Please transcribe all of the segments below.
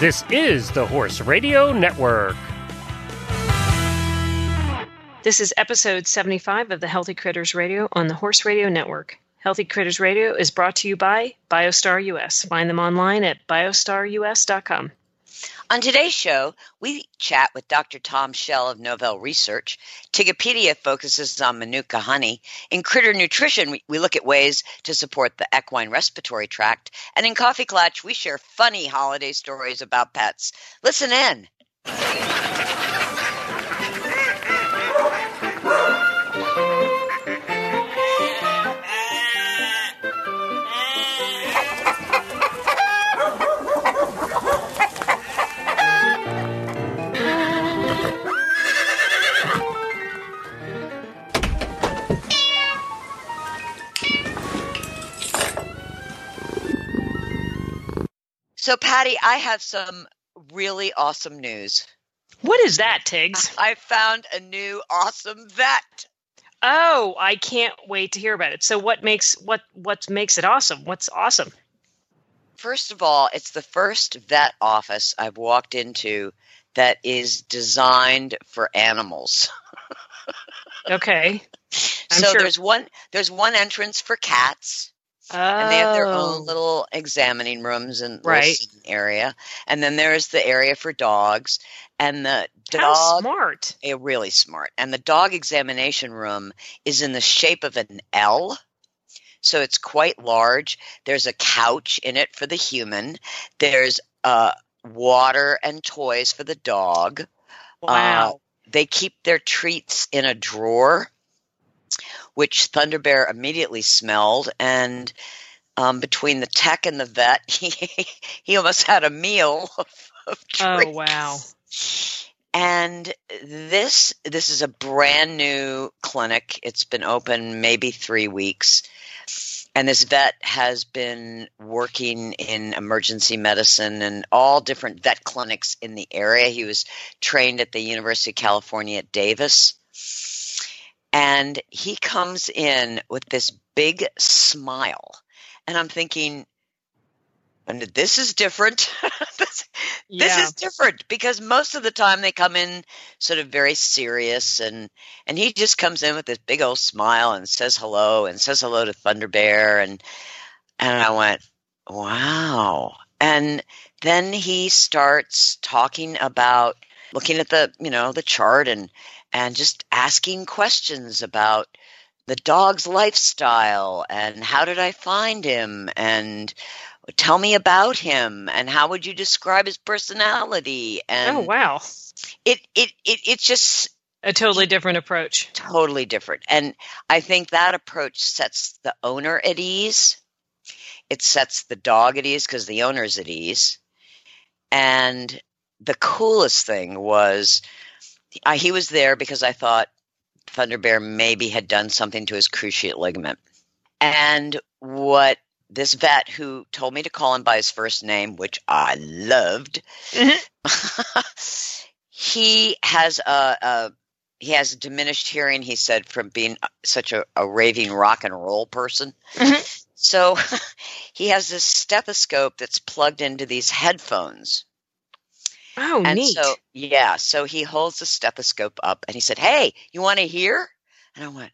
This is the Horse Radio Network. This is episode 75 of the Healthy Critters Radio on the Horse Radio Network. Healthy Critters Radio is brought to you by BioStar US. Find them online at biostarus.com. On today's show, we chat with Dr. Tom Schell of Nouvelle Research. Tigapedia focuses on Manuka honey. In Critter Nutrition, we, we look at ways to support the equine respiratory tract. And in Coffee Clutch, we share funny holiday stories about pets. Listen in. So, Patty, I have some really awesome news. What is that, Tiggs? I found a new awesome vet. Oh, I can't wait to hear about it. So what makes what what makes it awesome? What's awesome? First of all, it's the first vet office I've walked into that is designed for animals. Okay. I'm so sure. there's one there's one entrance for cats. And they have their Oh. own little examining rooms and Right. area. And then there's the area for dogs. And the How dog smart. eh, really smart. And the dog examination room is in the shape of an L. So it's quite large. There's a couch in it for the human. There's uh, water and toys for the dog. Wow. They keep their treats in a drawer, which Thunder Bear immediately smelled. And um, between the tech and the vet, he, he almost had a meal of, of oh wow. And this this is a brand new clinic. It's been open maybe three weeks. And this vet has been working in emergency medicine and all different vet clinics in the area. He was trained at the University of California at Davis. And he comes in with this big smile. And I'm thinking, and this is different. this, Yeah. this is different because most of the time they come in sort of very serious and and he just comes in with this big old smile and says hello and says hello to Thunder Bear and and I went wow and then he starts talking about looking at the you know the chart and and just asking questions about the dog's lifestyle and how did I find him and tell me about him and how would you describe his personality and oh wow. it, it it it's just A totally different approach. totally different and i think that approach sets the owner at ease it sets the dog at ease because the owner's at ease and the coolest thing was I, he was there because i thought thunder bear maybe had done something to his cruciate ligament. And what this vet who told me to call him by his first name which i loved he has a, a he has diminished hearing he said from being such a, a raving rock and roll person. Mhm. so he has this stethoscope that's plugged into these headphones Oh and neat. so yeah so he holds the stethoscope up and he said hey you want to hear and i went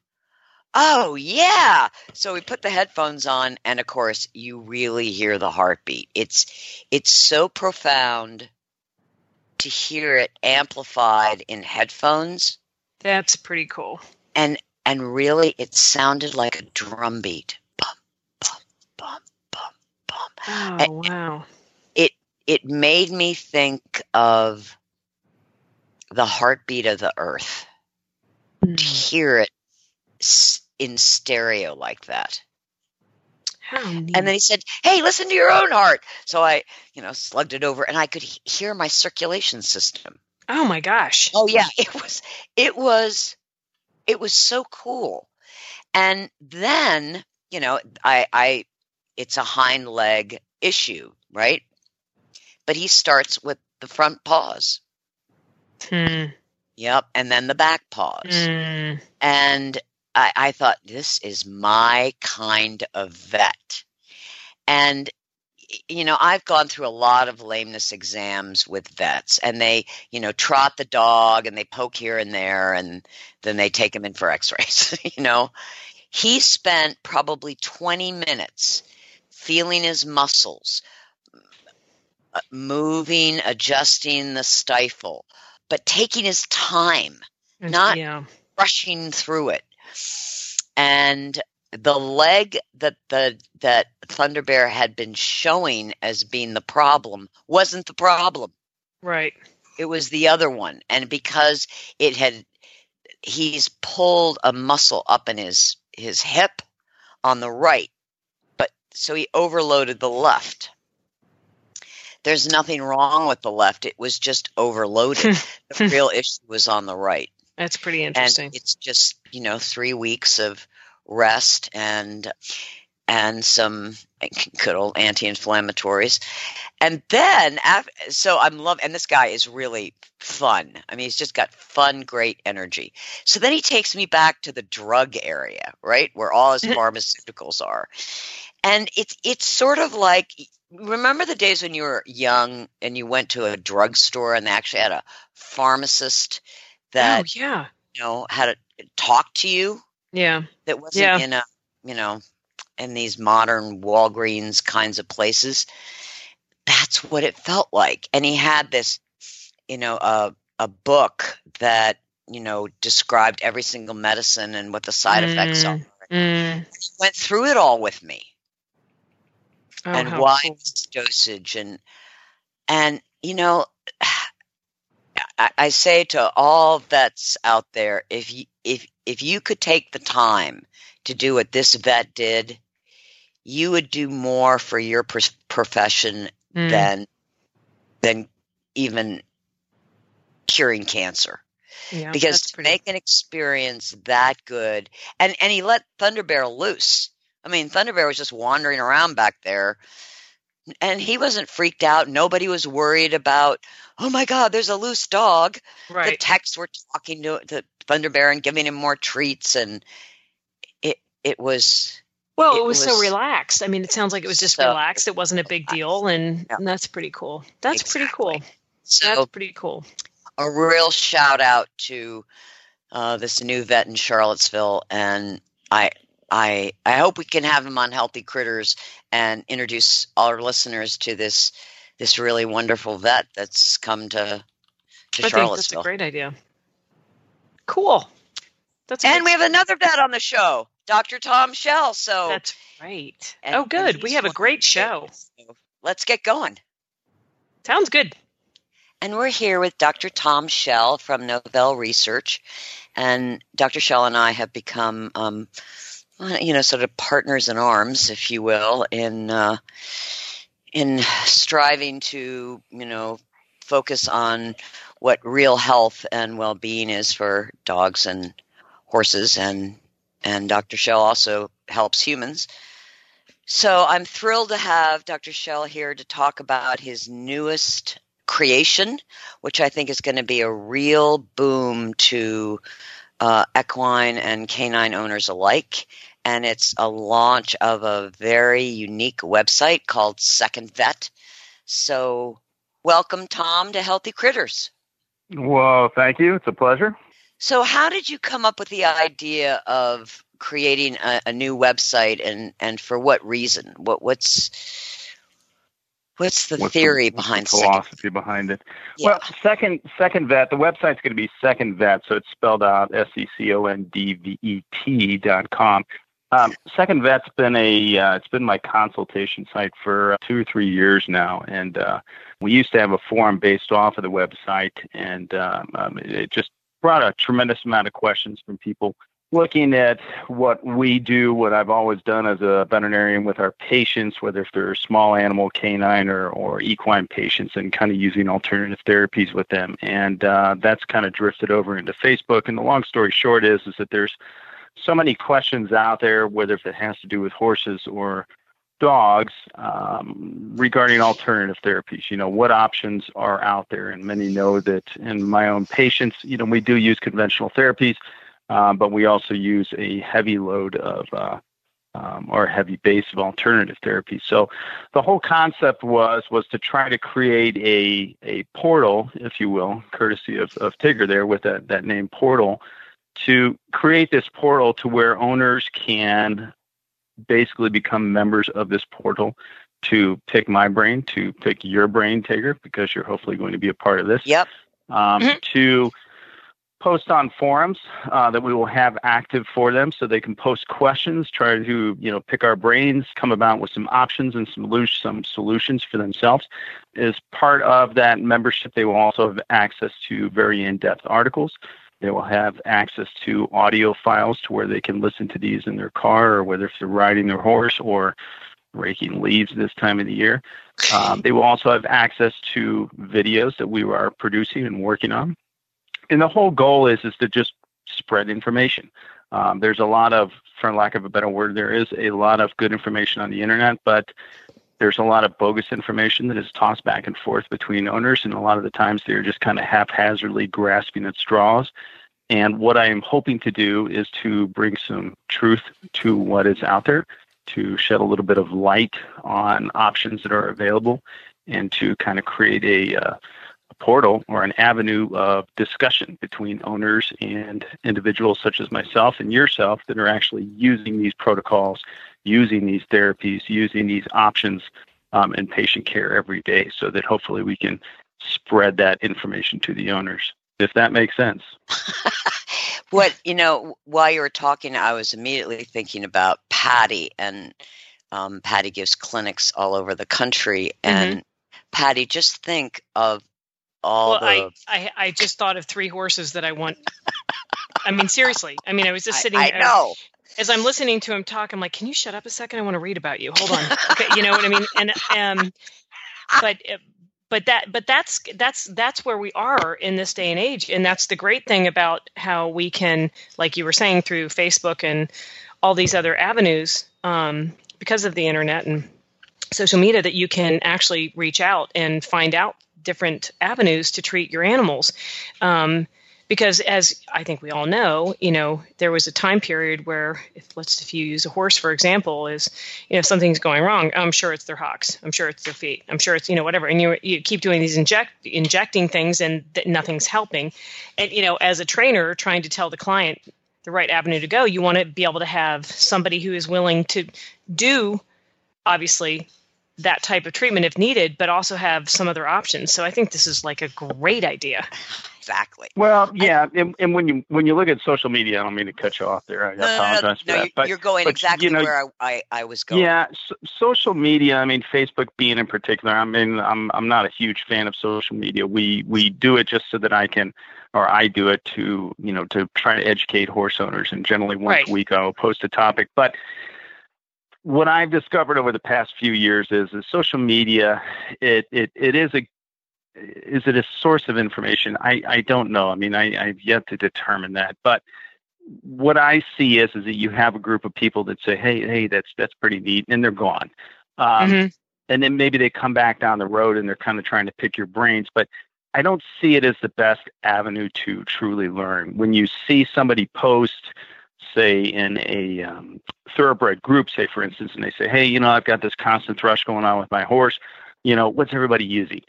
oh yeah so we put the headphones on and of course you really hear the heartbeat it's it's so profound to hear it amplified in headphones That's pretty cool. and and really it sounded like a drum beat bum bum bum bum bum Oh A- wow. It made me think of the heartbeat of the earth to Mm. hear it in stereo like that and then he said hey listen to your own heart so i you know slugged it over and i could he- hear my circulation system oh my gosh. Oh yeah, it was it was it was so cool. And then, you know, I I it's a hind leg issue, right? But he starts with the front paws. Hmm. Yep, and then the back paws. Mm. And I, I thought this is my kind of vet. And you know, I've gone through a lot of lameness exams with vets, and they, you know, trot the dog and they poke here and there, and then they take him in for x rays, you know. He spent probably 20 minutes feeling his muscles, Uh, moving, adjusting the stifle, but taking his time, not yeah. rushing through it. And the leg that the that Thunder Bear had been showing as being the problem wasn't the problem. Right. It was the other one. And because it had he's pulled a muscle up in his his hip on the right, but so he overloaded the left. There's nothing wrong with the left. It was just overloaded. the real issue was on the right. That's pretty interesting. And it's just, you know, 3 weeks of rest and and some good old anti-inflammatories and then so i'm love and this guy is really fun i mean he's just got fun great energy so then he takes me back to the drug area right where all his pharmaceuticals are and it's it's sort of like remember the days when you were young and you went to a drugstore and they actually had a pharmacist that oh, yeah you know had to talk to you yeah. That wasn't Yeah. in a, you know, in these modern Walgreens kinds of places. That's what it felt like. And he had this, you know, a a book that, you know, described every single medicine and what the side effects Mm. are. Mm. He went through it all with me Oh, and why cool. this dosage and and you know I, I say to all vets out there if you if if you could take the time to do what this vet did you would do more for your pr- profession Mm. than than even curing cancer yeah, because to pretty- make an experience that good and and he let thunder bear loose i mean thunder bear was just wandering around back there and he wasn't freaked out nobody was worried about oh my god there's a loose dog Right. the techs were talking to, to thunder bear and giving him more treats and it it was Well, it it was, so relaxed. I mean, it sounds like it was just so relaxed. It wasn't a big deal, and, Yeah. and that's pretty cool. That's pretty cool. so That's pretty cool. a real shout out to uh, this new vet in Charlottesville, and I I I hope we can have him on Healthy Critters and introduce all our listeners to this this really wonderful vet that's come to to I think that's a great idea. Cool. That's And we have another vet on the show, Dr. Tom Schell. So that's right. and- oh, good. We have a great show. So let's get going. Sounds good. And we're here with Dr. Tom Schell from Nouvelle Research. And Dr. Schell and I have become, um, you know, sort of partners in arms, if you will, in uh, in striving to, you know, focus on what real health and well-being is for dogs and horses. And and Dr. Schell also helps humans. So I'm thrilled to have Dr. Schell here to talk about his newest creation, which I think is going to be a real boom to uh, equine and canine owners alike. And it's a launch of a very unique website called Second Vet. So, welcome, Tom, to Healthy Critters. Well, thank you. It's a pleasure. So, how did you come up with the idea of creating a, a new website, and and for what reason? What what's what's the What's theory what's behind the Second? philosophy behind it? Yeah. Well, second second vet. The website's going to be second vet, so it's spelled out S E C O N D V E T dot com. Um, second vet's been a uh, it's been my consultation site for uh, two or three years now, and uh, we used to have a forum based off of the website, and um, um, it just brought a tremendous amount of questions from people looking at what we do, what I've always done as a veterinarian with our patients, whether if they're small animal, canine, or, or equine patients, and kind of using alternative therapies with them. And uh, that's kind of drifted over into Facebook. And the long story short is, is that there's so many questions out there, whether if it has to do with horses or dogs, um, regarding alternative therapies. You know, what options are out there? And many know that in my own patients, you know, we do use conventional therapies. Uh, but we also use a heavy load of uh, um, or heavy base of alternative therapy. So the whole concept was was to try to create a a portal, if you will, courtesy of, of Tigger there with that, that name portal, to create this portal to where owners can basically become members of this portal to pick my brain, to pick your brain, Tigger, because you're hopefully going to be a part of this. Yep. Um, mm-hmm. To post on forums uh, that we will have active for them so they can post questions try to you know pick our brains come about with some options and some, some solutions for themselves. As part of that membership they will also have access to very in-depth articles. They will have access to audio files to where they can listen to these in their car or whether if they're riding their horse or raking leaves this time of the year. Um, they will also have access to videos that we are producing and working on and the whole goal is is to just spread information. Um, there's a lot of, for lack of a better word, there is a lot of good information on the internet, but there's a lot of bogus information that is tossed back and forth between owners, and a lot of the times they're just kind of haphazardly grasping at straws. And what I am hoping to do is to bring some truth to what is out there, to shed a little bit of light on options that are available, and to kind of create a uh, portal or an avenue of discussion between owners and individuals such as myself and yourself that are actually using these protocols, using these therapies, using these options um, in patient care every day so that hopefully we can spread that information to the owners, if that makes sense. what, you know, while you were talking, I was immediately thinking about Patty, and um, Patty gives clinics all over the country. And mm-hmm. Patty, just think of all well, the... I, I, I just thought of three horses that I want. I mean, seriously. I mean, I was just sitting. I, I know. As I'm listening to him talk, I'm like, "Can you shut up a second? I want to read about you. Hold on." Okay, you know what I mean? And um, but but that but that's that's that's where we are in this day and age, and that's the great thing about how we can, like you were saying, through Facebook and all these other avenues, um, because of the internet and social media, that you can actually reach out and find out different avenues to treat your animals. Um, because as I think we all know, you know, there was a time period where if let's if you use a horse for example, is you know if something's going wrong, I'm sure it's their hocks, I'm sure it's their feet, I'm sure it's you know whatever, and you you keep doing these inject injecting things and th- nothing's helping, and you know as a trainer trying to tell the client the right avenue to go, you want to be able to have somebody who is willing to do obviously that type of treatment if needed, but also have some other options. So I think this is like a great idea. Exactly. Well, yeah, and, and, when you when you look at social media, I don't mean to cut you off there. I no, apologize no, no, for that. But, you're going but, exactly you know, where I, I, I, was going. Yeah, so, social media. I mean, Facebook being in particular. I mean, I'm I'm not a huge fan of social media. We we do it just so that I can or I do it to you know to try to educate horse owners, and generally once right. a week I'll post a topic. But what I've discovered over the past few years is that social media, it, it, it is a is it a source of information? I, I don't know. I mean, I, I've yet to determine that. But what I see is is that you have a group of people that say, "Hey, hey, that's that's pretty neat," and they're gone. Um, mm-hmm. And then maybe they come back down the road and they're kind of trying to pick your brains. But I don't see it as the best avenue to truly learn. When you see somebody post say in a um, thoroughbred group, say for instance, and they say, "Hey, you know, I've got this constant thrush going on with my horse. You know, what's everybody using?"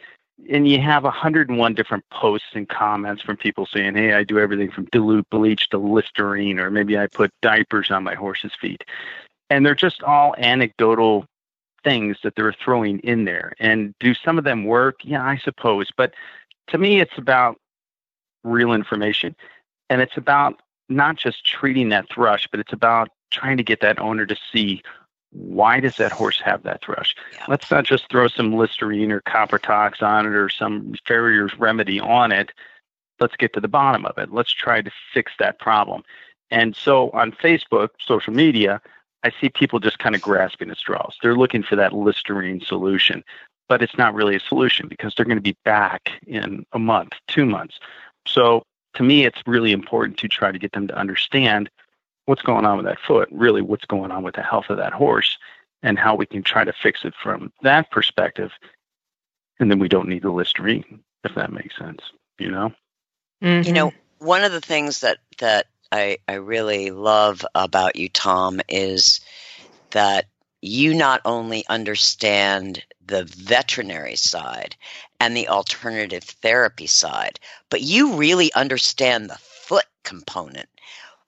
And you have 101 different posts and comments from people saying, "Hey, I do everything from dilute bleach to Listerine, or maybe I put diapers on my horse's feet," and they're just all anecdotal things that they're throwing in there. And do some of them work? Yeah, I suppose, but to me, it's about real information, and it's about not just treating that thrush, but it's about trying to get that owner to see why does that horse have that thrush? Yeah. Let's not just throw some Listerine or Koppertox on it or some farrier's remedy on it. Let's get to the bottom of it. Let's try to fix that problem. And so on Facebook, social media, I see people just kind of grasping at straws. They're looking for that Listerine solution, but it's not really a solution because they're going to be back in a month, two months. So to me, it's really important to try to get them to understand what's going on with that foot, really what's going on with the health of that horse, and how we can try to fix it from that perspective. And then we don't need the Listerine, if that makes sense, you know? Mm-hmm. You know, one of the things that, that I, I really love about you, Tom, is that you not only understand the veterinary side and the alternative therapy side, but you really understand the foot component.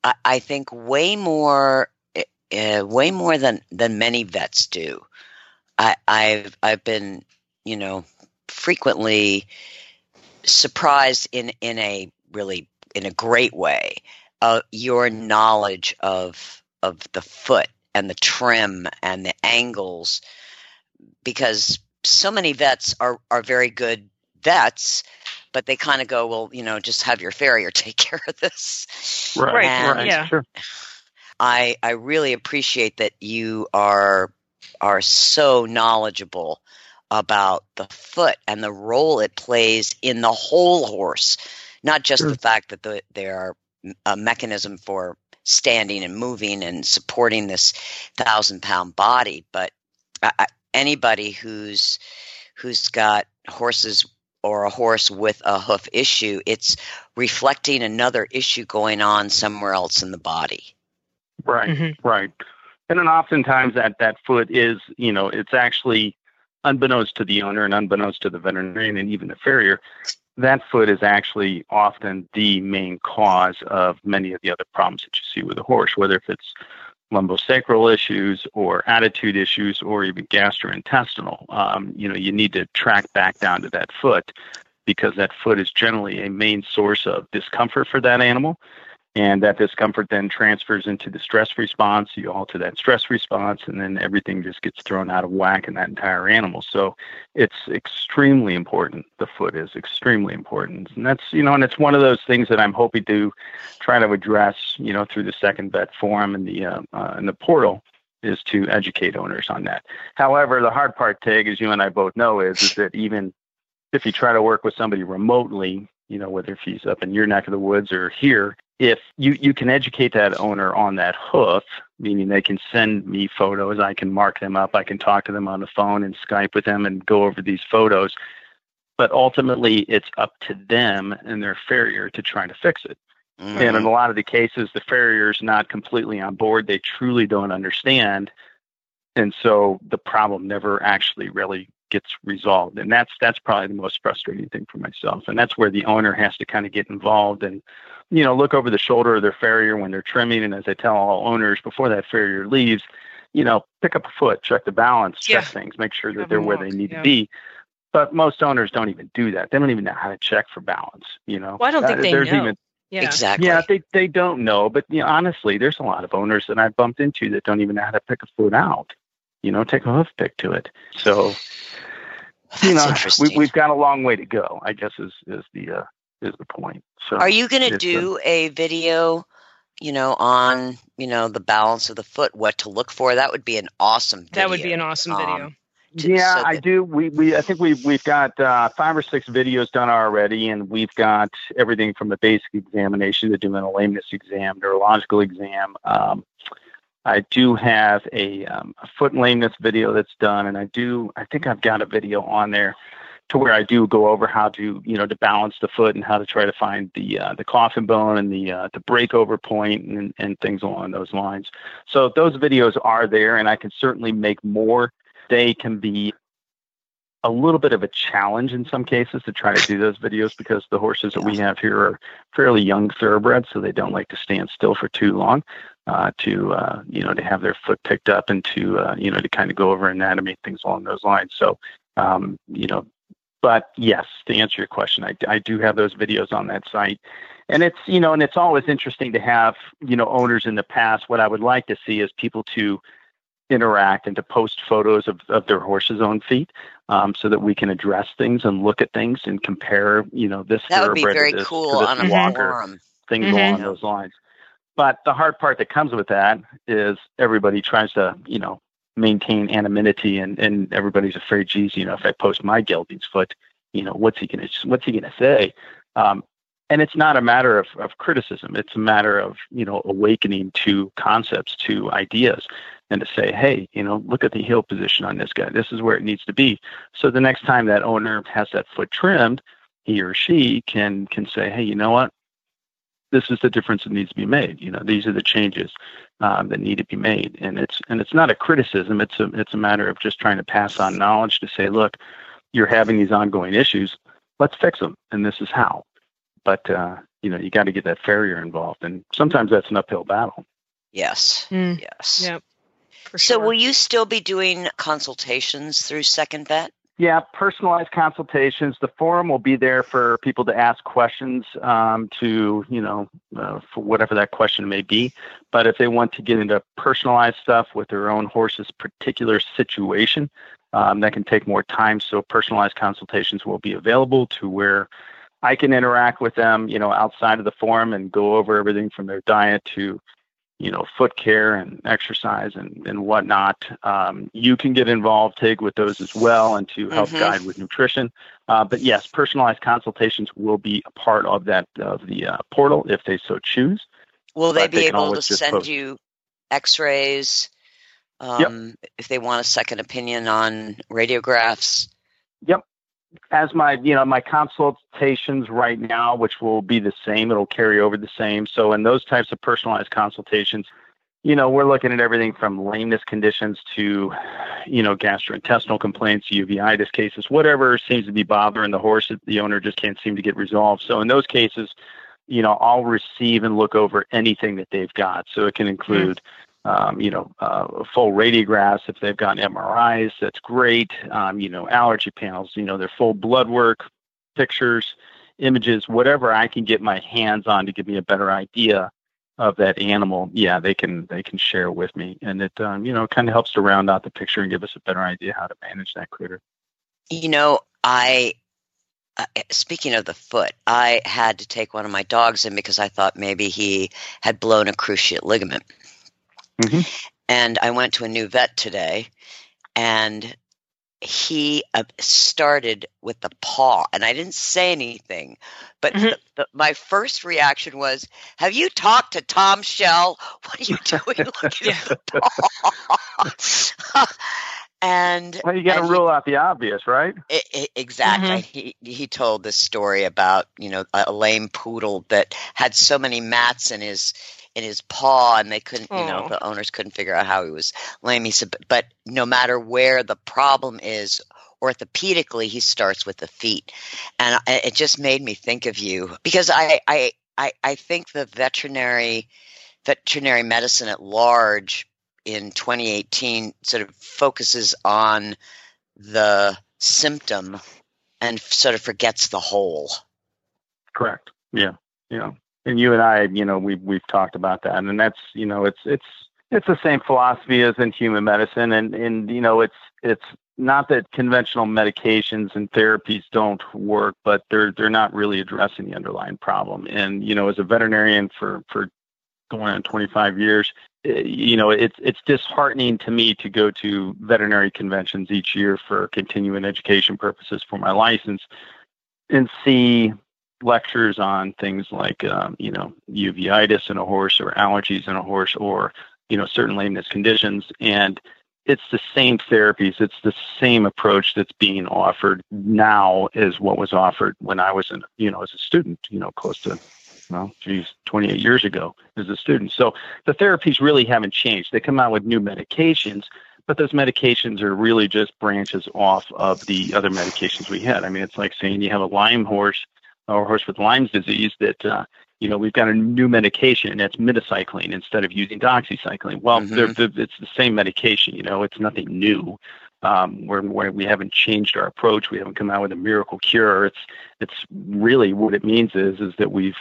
I, I think way more, uh, way more than than many vets do. I, I've I've been, you know, frequently surprised in in a really in a great way uh, your knowledge of of the foot and the trim and the angles because so many vets are are very good vets but they kind of go well you know just have your farrier take care of this right and right yeah. sure i i really appreciate that you are are so knowledgeable about the foot and the role it plays in the whole horse not just Sure. the fact that the, they are a mechanism for standing and moving and supporting this thousand pound body but I, I- anybody who's who's got horses or a horse with a hoof issue it's reflecting another issue going on somewhere else in the body right Mhm. Right. And then oftentimes that, that foot is, you know, it's actually unbeknownst to the owner and unbeknownst to the veterinarian and even the farrier, that foot is actually often the main cause of many of the other problems that you see with a horse, whether if it's lumbosacral issues or attitude issues or even gastrointestinal. Um, you know, you need to track back down to that foot because that foot is generally a main source of discomfort for that animal and that discomfort then transfers into the stress response. You alter that stress response, and then everything just gets thrown out of whack in that entire animal. So it's extremely important. The foot is extremely important, and that's you know, and it's one of those things that I'm hoping to try to address, you know, through the second vet forum and the uh, uh, and the portal is to educate owners on that. However, the hard part, Tig, as you and I both know, is is that even if you try to work with somebody remotely, you know, whether if he's up in your neck of the woods or here, if you, you can educate that owner on that hoof, meaning they can send me photos, I can mark them up, I can talk to them on the phone and Skype with them and go over these photos. But ultimately, it's up to them and their farrier to try to fix it. Mm-hmm. And in a lot of the cases, the farrier's not completely on board. They truly don't understand. And so the problem never actually really gets resolved. And that's that's probably the most frustrating thing for myself. And that's where the owner has to kind of get involved and, you know, look over the shoulder of their farrier when they're trimming. And as I tell all owners before that farrier leaves, you know, pick up a foot, check the balance, check things, make sure that Have they're where walk, they need yeah. to be. But most owners don't even do that. They don't even know how to check for balance. You know, Well, I don't think Uh, they there's know. even Yeah. exactly yeah, they they don't know, but you know, honestly, there's a lot of owners that I've bumped into that don't even know how to pick a foot out. You know, take a hoof pick to it. So that's you know, we, we've got a long way to go. I guess is is the uh, is the point. So Are you going to do a video, you know, on you know the balance of the foot, what to look for? That would be an awesome. Video. That would be an awesome Um, video. to- yeah, so I do. We we I think we've we've got uh, five or six videos done already, and we've got everything from the basic examination to doing a lameness exam, neurological exam. Um, I do have a, um, a foot lameness video that's done, and I do. I think I've got a video on there to where I do go over how to you know to balance the foot and how to try to find the uh, the coffin bone and the uh, the breakover point and and things along those lines. So those videos are there, and I can certainly make more they can be a little bit of a challenge in some cases to try to do those videos because the horses that we have here are fairly young thoroughbreds, so they don't like to stand still for too long. Uh, to uh, you know, to have their foot picked up and to uh, you know to kind of go over anatomy things along those lines. So um, you know, but yes, to answer your question, I, I do have those videos on that site, and it's you know, and it's always interesting to have you know owners in the past. What I would like to see is people to interact and to post photos of, of their horse's own feet um, so that we can address things and look at things and compare, you know, this that would be thoroughbred to very this- to cool on a walker, forum. things Mhm. along those lines. But the hard part that comes with that is everybody tries to, you know, maintain anonymity and, and everybody's afraid, geez, you know, if I post my gelding's foot, you know, what's he gonna what's he gonna say? Um, and it's not a matter of, of criticism. It's a matter of, you know, awakening to concepts, to ideas, and to say, hey, you know, look at the heel position on this guy. This is where it needs to be. So the next time that owner has that foot trimmed, he or she can can say, hey, you know what? this is the difference that needs to be made. You know, these are the changes um, that need to be made, and it's and it's not a criticism. It's a it's a matter of just trying to pass on knowledge to say, look, you're having these ongoing issues. Let's fix them, and this is how. But uh, you know, you got to get that farrier involved, and sometimes that's an uphill battle. Yes. Mm. Yes. Yep. For So will you still be doing consultations through Second Vet? Yeah, personalized consultations. The forum will be there for people to ask questions um, to, you know, uh, for whatever that question may be. But if they want to get into personalized stuff with their own horse's particular situation, um, that can take more time. So personalized consultations will be available to where I can interact with them, you know, outside of the forum and go over everything from their diet to you know, foot care and exercise and, and whatnot. Um, you can get involved, Tig, with those as well and to help Mhm. guide with nutrition. Uh, but yes, personalized consultations will be a part of that of the uh, portal if they so choose. Will they But be they able to send post. you X-rays um, if they want a second opinion on radiographs? As my you know my consultations right now, which will be the same, it'll carry over the same. So in those types of personalized consultations, you know, we're looking at everything from lameness conditions to, you know, gastrointestinal complaints, uveitis cases, whatever seems to be bothering the horse that the owner just can't seem to get resolved. So in those cases, you know, I'll receive and look over anything that they've got. So it can include, um, you know, uh, full radiographs if they've got MRIs. That's great. Um, you know, allergy panels. You know, their full blood work, pictures, images, whatever I can get my hands on to give me a better idea of that animal. Yeah, they can they can share with me, and it um, you know kind of helps to round out the picture and give us a better idea how to manage that critter. You know, I uh, speaking of the foot, I had to take one of my dogs in because I thought maybe he had blown a cruciate ligament. Mhm. And I went to a new vet today, and he uh, started with the paw, and I didn't say anything, but Mhm. the, the, my first reaction was, "Have you talked to Tom Schell? What are you doing looking at the paw?" and Well, you got to and he- rule out the obvious, right? I- I- exactly. He he told this story about you know a lame poodle that had so many mats in his in his paw, and they couldn't you know the owners couldn't figure out how he was lame. He said, but, but no matter where the problem is. Orthopedically, he starts with the feet, and I- it just made me think of you because I, I, I, I think the veterinary, veterinary medicine at large in 2018 sort of focuses on the symptom and sort of forgets the whole. Correct. Yeah. Yeah. And you and I, you know, we've we've talked about that, and that's you know, it's it's it's the same philosophy as in human medicine, and and you know, it's it's not that conventional medications and therapies don't work, but they're they're not really addressing the underlying problem. And you know, as a veterinarian for for going on 25 years, eh, you know, it's it's disheartening to me to go to veterinary conventions each year for continuing education purposes for my license and see lectures on things like um, you know uveitis in a horse or allergies in a horse or you know certain lameness conditions. And it's the same therapies it's the same approach that's being offered now as what was offered when i was in you know as a student you know close to well geez 28 years ago as a student. So the therapies really haven't changed. They come out with new medications but those medications are really just branches off of the other medications we had. I mean it's like saying you have a lyme horse or a horse with Lyme's disease that uh, you know we've got a new medication and that's minocycline instead of using doxycycline. Well, Mhm. they're, they're, it's the same medication. You know, it's nothing new. Um, where, where we haven't changed our approach, we haven't come out with a miracle cure. It's it's really what it means is is that we've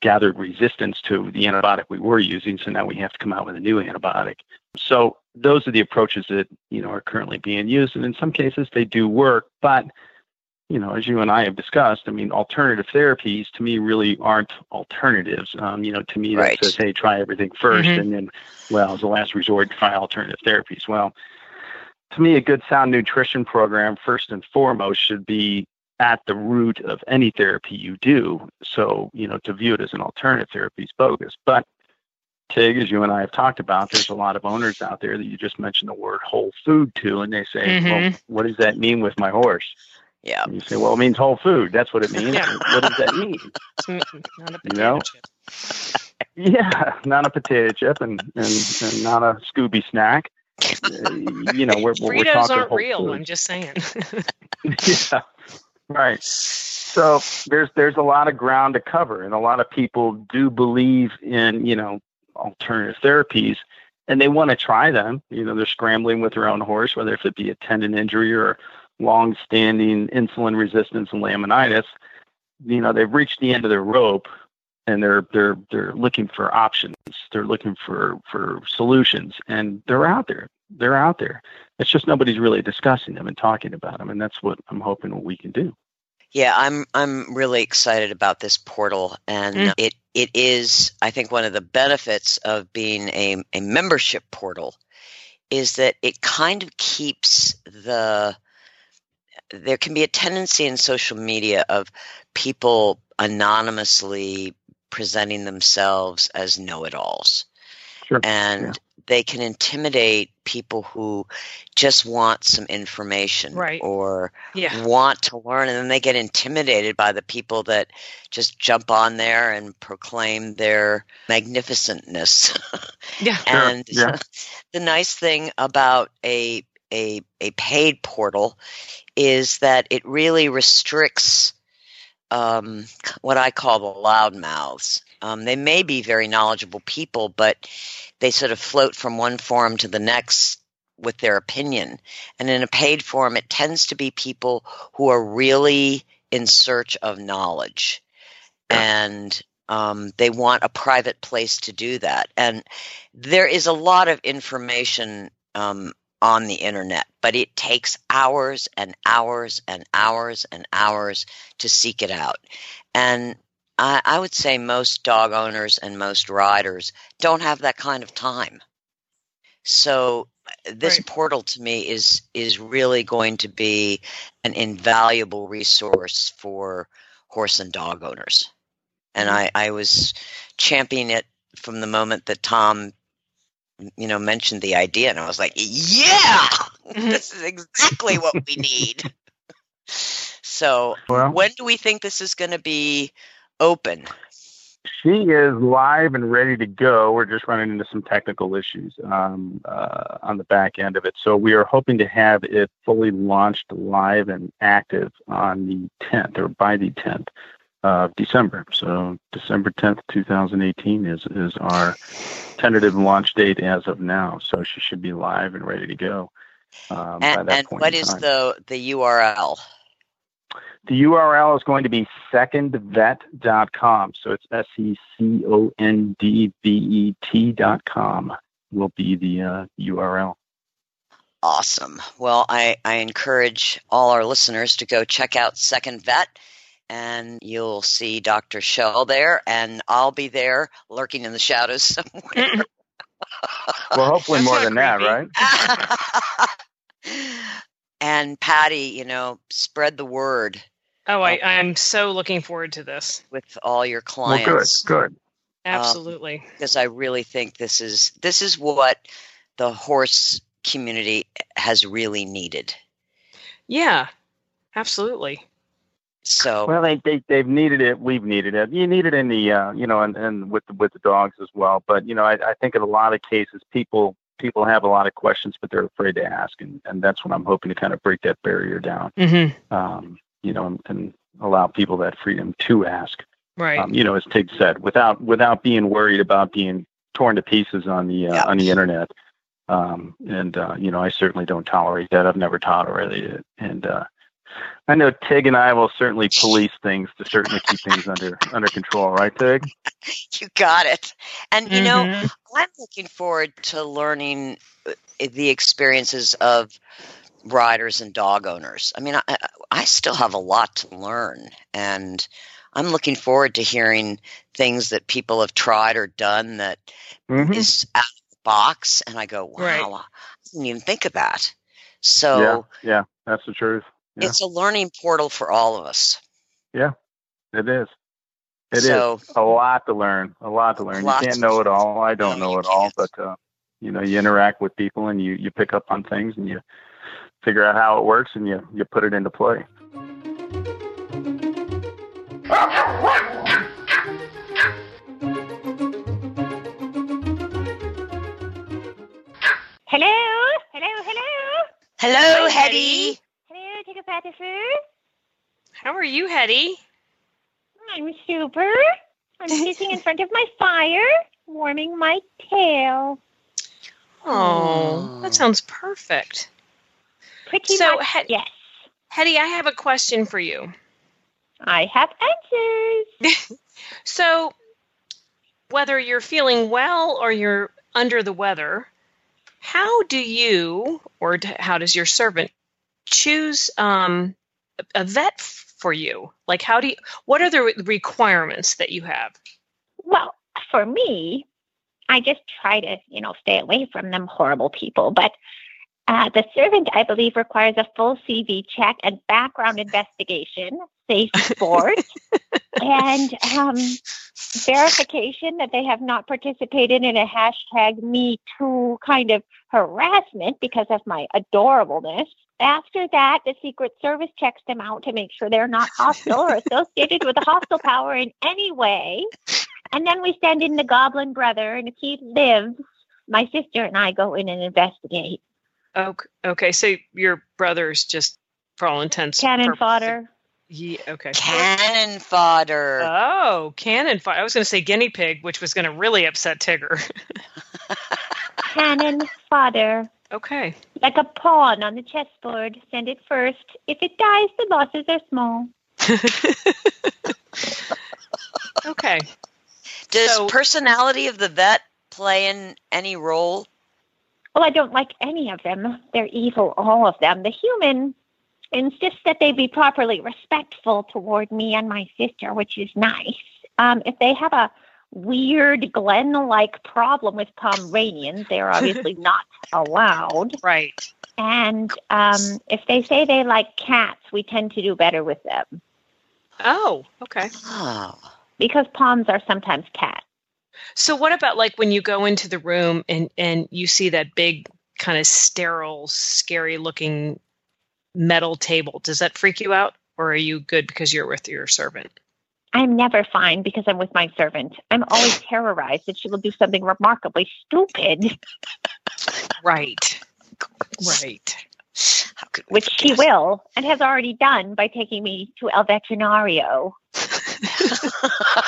gathered resistance to the antibiotic we were using, so now we have to come out with a new antibiotic. So those are the approaches that you know are currently being used, and in some cases they do work, but you know, as you and I have discussed, I mean, alternative therapies to me really aren't alternatives. Um, you know, to me, Right. that says, hey, try everything 1st Mhm. and then, well, as a last resort, try alternative therapies. Well, to me, a good sound nutrition program, first and foremost, should be at the root of any therapy you do. So, you know, to view it as an alternative therapy is bogus. But Tig, as you and I have talked about, there's a lot of owners out there that you just mentioned the word whole food to, and they say, well, Mhm. what does that mean with my horse? Yeah. And you say, well, it means whole food. That's what it means. Yeah. what does that mean? Not a You know? potato chip. Yeah, not a potato chip and, and, and not a Scooby snack. Uh, you know, we're, we're, we're talking aren't real. food. I'm just saying. yeah, right. So there's there's a lot of ground to cover, and a lot of people do believe in you know alternative therapies, and they want to try them. You know, they're scrambling with their own horse, whether if it be a tendon injury or long-standing insulin resistance and laminitis. You know, they've reached the end of their rope, and they're they're they're looking for options. They're looking for for solutions, and they're out there. They're out there. It's just nobody's really discussing them and talking about them, and that's what I'm hoping we can do. Yeah, I'm I'm really excited about this portal, and Mm. it it is I think one of the benefits of being a a membership portal is that it kind of keeps the there can be a tendency in social media of people anonymously presenting themselves as know-it-alls Sure. and Yeah. they can intimidate people who just want some information Right. or yeah. want to learn and then they get intimidated by the people that just jump on there and proclaim their magnificentness Yeah. And yeah. the nice thing about a a a paid portal is that it really restricts um, what I call the loudmouths. Um, they may be very knowledgeable people, but they sort of float from one forum to the next with their opinion. And in a paid forum, it tends to be people who are really in search of knowledge. Yeah. And um, they want a private place to do that. And there is a lot of information um, on the internet, but it takes hours and hours and hours and hours to seek it out. And I, I would say most dog owners and most riders don't have that kind of time. So uh, this Right. portal to me is is really going to be an invaluable resource for horse and dog owners. And mm-hmm. I, I was championing it from the moment that Tom, you know, mentioned the idea, and I was like, "Yeah, this is exactly what we need." so, Well, when do we think this is going to be open? she is live and ready to go. We're just running into some technical issues um, uh, on the back end of it. So we are hoping to have it fully launched live and active on the 10th or by the 10th of December. So December 10th, 2018 is, is our tentative launch date as of now. So she should be live and ready to go. Um, by And, and what is the the URL? The URL is going to be secondvet.com. So it's S E C O N D V E T.com will be the uh, URL. Awesome. Well, I, I encourage all our listeners to go check out Second Vet, and you'll see Dr. Schell there, and I'll be there lurking in the shadows somewhere. Well, hopefully more not than that, right? and Patty, you know, spread the word Oh, I, uh, I'm so looking forward to this. with all your Well, good, clients good. Um, absolutely. because I really think this is this is what the horse community has really needed. yeah. Absolutely. So Well, they, they they've needed it. We've needed it. You need it in the uh, you know, and, and with the, with the dogs as well. But you know, I, I think in a lot of cases, people people have a lot of questions, but they're afraid to ask, and, and that's what I'm hoping to kind of break that barrier down. Mm-hmm. Um, you know, and, and allow people that freedom to ask. Right. Um, you know, as Tig said, without without being worried about being torn to pieces on the uh, Yeah. on the internet. Um, and uh, you know, I certainly don't tolerate that. I've never tolerated it, and uh, I know Tig and I will certainly police things to certainly keep things under under control, right, Tig? you got it. And you know, Mhm. I'm looking forward to learning uh, the experiences of riders and dog owners. I mean, I, I still have a lot to learn, and I'm looking forward to hearing things that people have tried or done that Mhm. is out of the box. And I go, wow, Right. I didn't even think of that. So yeah, yeah, that's the truth. Yeah. it's a learning portal for all of us. Yeah, it is. It is so, a lot to learn. A lot to learn. You can't know it all. I don't No, know it all, can't. but uh, you know, you interact with people and you you pick up on things and you figure out how it works and you you put it into play. Hello, hello, hello. Hello, Hi, Hetty. Hello, take a Patterson. How are you, Hetty? I'm super. I'm sitting in front of my fire, warming my tail. Oh, Oh. that sounds perfect. Pretty So, much, Het- yes. Hetty, I have a question for you. I have answers. So, whether you're feeling well or you're under the weather, how do you or how does your servant choose um, a- vet for you? Like, how do you, what are the requirements that you have? Well, for me, I just try to, you know, stay away from them horrible people. But uh, the servant, I believe, requires a full CV check and background investigation, safe sport, and um, verification that they have not participated in a hashtag Me Too kind of harassment because of my adorableness. After that, the Secret Service checks them out to make sure they're not hostile or associated with a hostile power in any way. And then we send in the Goblin Brother, and if he lives, my sister and I go in and investigate. Okay, okay so your brother's just, for all intents, Cannon purposes- fodder. He, okay. Cannon fodder. Oh, cannon fodder. I was going to say guinea pig, which was going to really upset Tigger. Cannon fodder. Okay. Like a pawn on the chessboard. Send it first. If it dies, the losses are small. okay. Does so- personality of the vet play in any role? Well, I don't like any of them. They're evil, all of them. The human insists that they be properly respectful toward me and my sister, which is nice. Um, if they have a weird Glen like problem with Pomeranians, they're obviously not allowed. Right. And um, if they say they like cats, we tend to do better with them Oh, okay. Oh. because Poms are sometimes cats. So what about like when you go into the room and and you see that big kind of sterile, scary looking metal table? Does that freak you out or are you good because you're with your servant? I'm never fine because I'm with my servant. I'm always terrorized that she will do something remarkably stupid, Right. Right. Which she will and has already done by taking me to El Veterinario.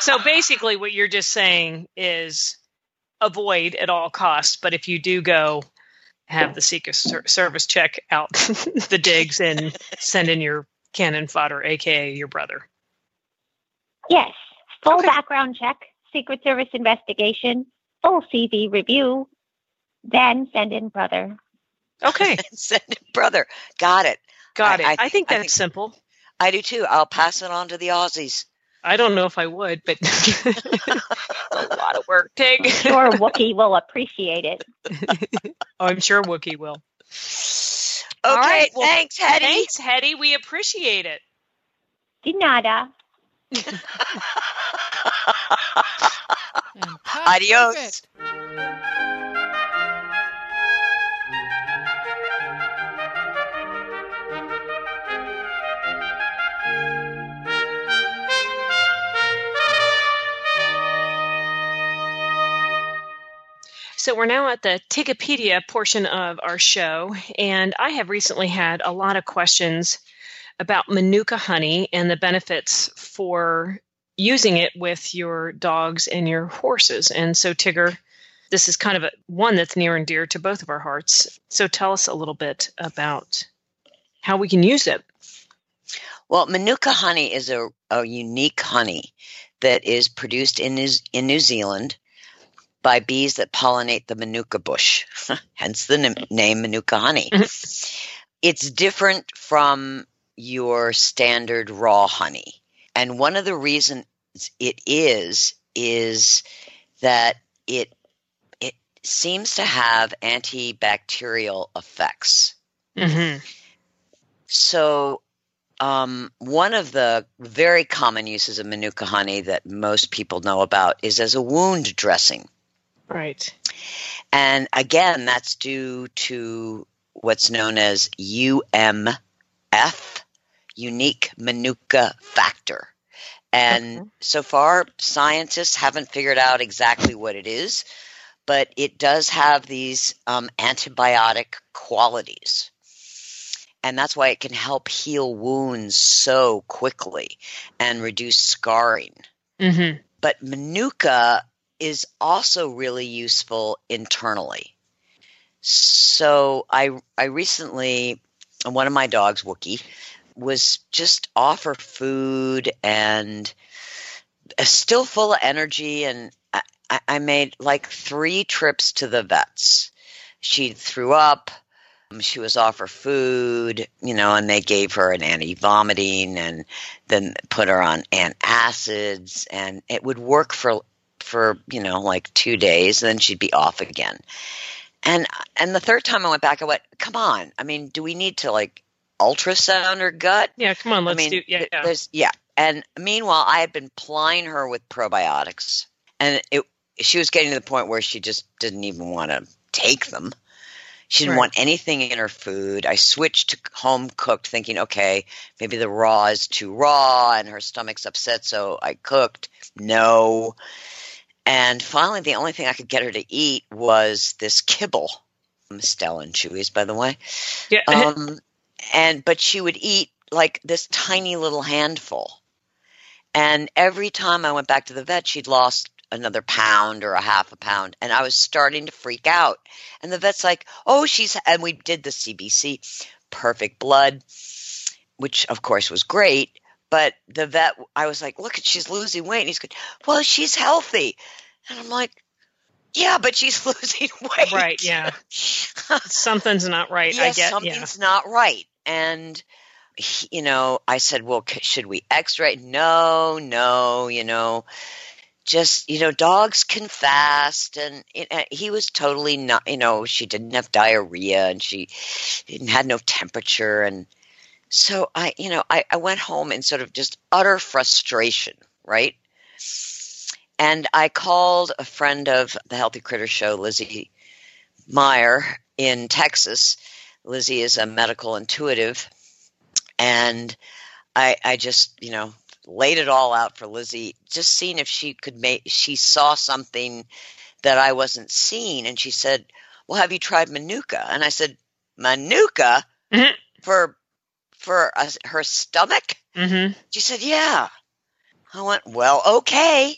So basically what you're just saying is avoid at all costs, but if you do go have the Secret Service check out the digs and send in your cannon fodder aka your brother. Yes, full Okay. background check, Secret Service investigation, full CV review, then send in brother. Okay. Send it, brother. Got it. Got I- it. I I, think I that's think- simple. I do too. I'll pass it on to the Aussies. I don't know if I would, but it's a lot of work, Tig. Sure, Wookie will appreciate it. oh, I'm sure Wookie will. Okay, All right, well, thanks, Hetty. Thanks, Hetty. We appreciate it. De nada. Uh. Adios. perfect. So we're now at the Tigopedia portion of our show, and I have recently had a lot of questions about Manuka honey and the benefits for using it with your dogs and your horses. And so, Tigger, this is kind of a, one that's near and dear to both of our hearts. So, tell us a little bit about how we can use it. Well, Manuka honey is a, a unique honey that is produced in in New Zealand by bees that pollinate the Manuka bush, hence the n- name Manuka honey. it's different from your standard raw honey. And one of the reasons it is is that it it seems to have antibacterial effects. Mm-hmm. So, um, one of the very common uses of Manuka honey that most people know about is as a wound dressing. Right. And again, that's due to what's known as UMF, unique Manuka factor. And Okay. so far, scientists haven't figured out exactly what it is, but it does have these um, antibiotic qualities. And that's why it can help heal wounds so quickly and reduce scarring. Mm-hmm. But Manuka is also really useful internally. So I I recently one of my dogs, Wookie, was just off her food and uh, still full of energy and I, I- made like three trips to the vets. She threw up. um, She was off her food, you know, and they gave her an anti-vomiting and then put her on antacids, and it would work for for you know like two days, and then she'd be off again. And and the third time I went back, I went, "Come on! I mean, do we need to like ultrasound her gut? Yeah, come on, let's I mean, do. Yeah, yeah. there's yeah. And meanwhile, I had been plying her with probiotics, and it she was getting to the point where she just didn't even want to take them. She didn't Right. want anything in her food. I switched to home cooked, thinking, okay, maybe the raw is too raw and her stomach's upset, so I cooked. No. And finally, the only thing I could get her to eat was this kibble. Stella and Chewy's, by the way yeah. um, and but she would eat like this tiny little handful and every time i went back to the vet she'd lost another pound or a half a pound and i was starting to freak out and the vet's like oh she's and we did the cbc perfect blood which of course was great but the vet i was like look she's losing weight and he's going well she's healthy and i'm like yeah but she's losing weight right. Yeah. Something's not right. yeah, I get. something's not right. And he, you know, I said, "Well, c- should we X-ray?" No, no, you know, just you know, dogs can fast, and it, uh, he was totally not. You know, she didn't have diarrhea, and she didn't had no temperature, and so I, you know, I, I went home in sort of just utter frustration, right? And I called a friend of the Healthy Critter Show, Lizzie Meyer in Texas. Lizzie is a medical intuitive, and I, I just, you know, laid it all out for Lizzie, just seeing if she could make. She saw something that I wasn't seeing, and she said, "Well, have you tried Manuka?" And I said, "Manuka Mhm. for for uh, her stomach." Mm-hmm. She said, "Yeah." I went, "Well, okay."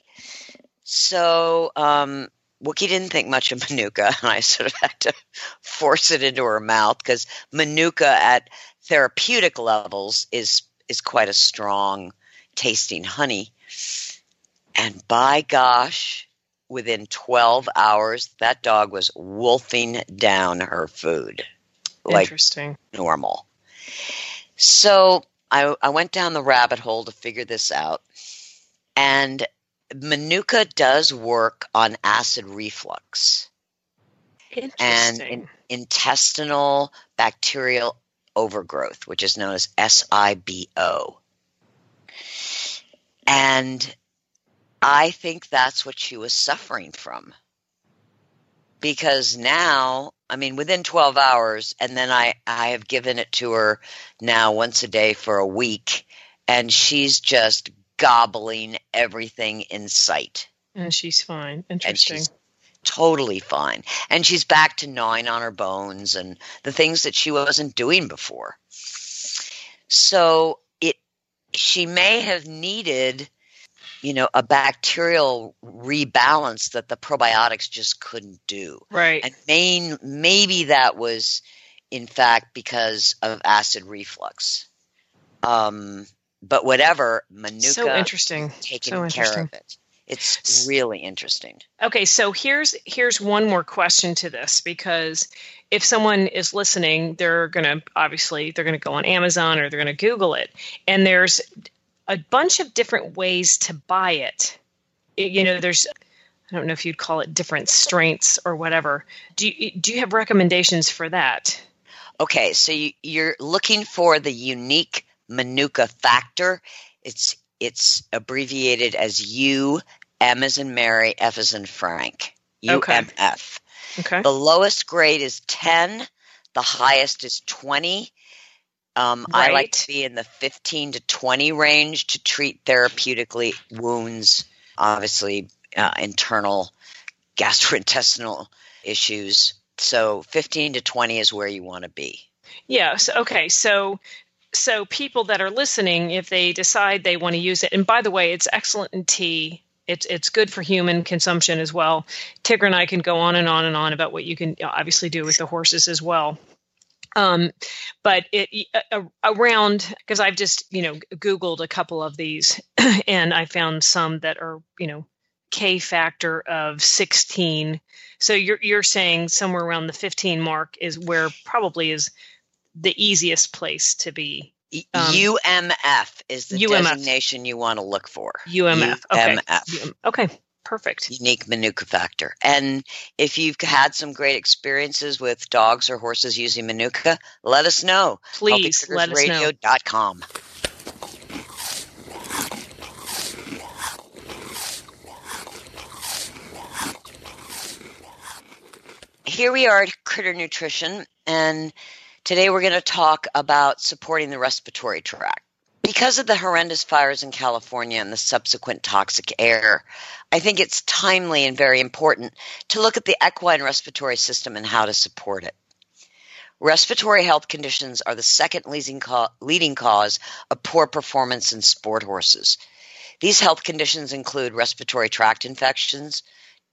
So um, Wookie didn't think much of Manuka, and I sort of had to force it into her mouth because Manuka at therapeutic levels is is quite a strong tasting honey. And by gosh, within 12 hours, that dog was wolfing down her food like Interesting. normal. So I, I went down the rabbit hole to figure this out. And Manuka does work on acid reflux and in, intestinal bacterial overgrowth, which is known as SIBO. And I think that's what she was suffering from. Because now, I mean, within 12 hours, and then I, I have given it to her now once a day for a week, and she's just gobbling everything in sight. and she's fine. And Interesting. she's totally fine. And she's back to gnawing on her bones and the things that she wasn't doing before. So it she may have needed, you know, a bacterial rebalance that the probiotics just couldn't do. right. And main maybe that was in fact because of acid reflux. Um but whatever, Manuka so interesting. taking so care of it. It's really interesting. Okay, so here's here's one more question to this because if someone is listening, they're going to obviously they're going to go on Amazon or they're going to Google it, and there's a bunch of different ways to buy it. You know, there's I don't know if you'd call it different strengths or whatever. Do you, do you have recommendations for that? Okay, so you, you're looking for the unique Manuka factor. It's it's abbreviated as U, M as in Mary, F as in Frank. Okay. UMF. Okay. The lowest grade is 10, the highest is 20. Um, I like to be in the 15 to 20 range to treat therapeutically wounds, obviously uh, internal gastrointestinal issues. So 15 to 20 is where you want to be. Yes. Okay. So, so people that are listening, if they decide they want to use it, and by the way, it's excellent in tea. It's it's good for human consumption as well. Tigger and I can go on and on and on about what you can obviously do with the horses as well. Um, but it uh, around because I've just you know googled a couple of these, and I found some that are you know K factor of 16. So you're you're saying somewhere around the 15 mark is where probably is the easiest place to be. Um, UMF is the UMF. designation you want to look for. UMF. Okay. UMF. Um, Okay. Perfect. Unique Manuka factor. And if you've had some great experiences with dogs or horses using Manuka, let us know. Please let us know. HealthyCrittersRadio.com. Here we are at Critter Nutrition, and today we're going to talk about supporting the respiratory tract. Because of the horrendous fires in California and the subsequent toxic air, I think it's timely and very important to look at the equine respiratory system and how to support it. Respiratory health conditions are the second leading cause of poor performance in sport horses. These health conditions include respiratory tract infections,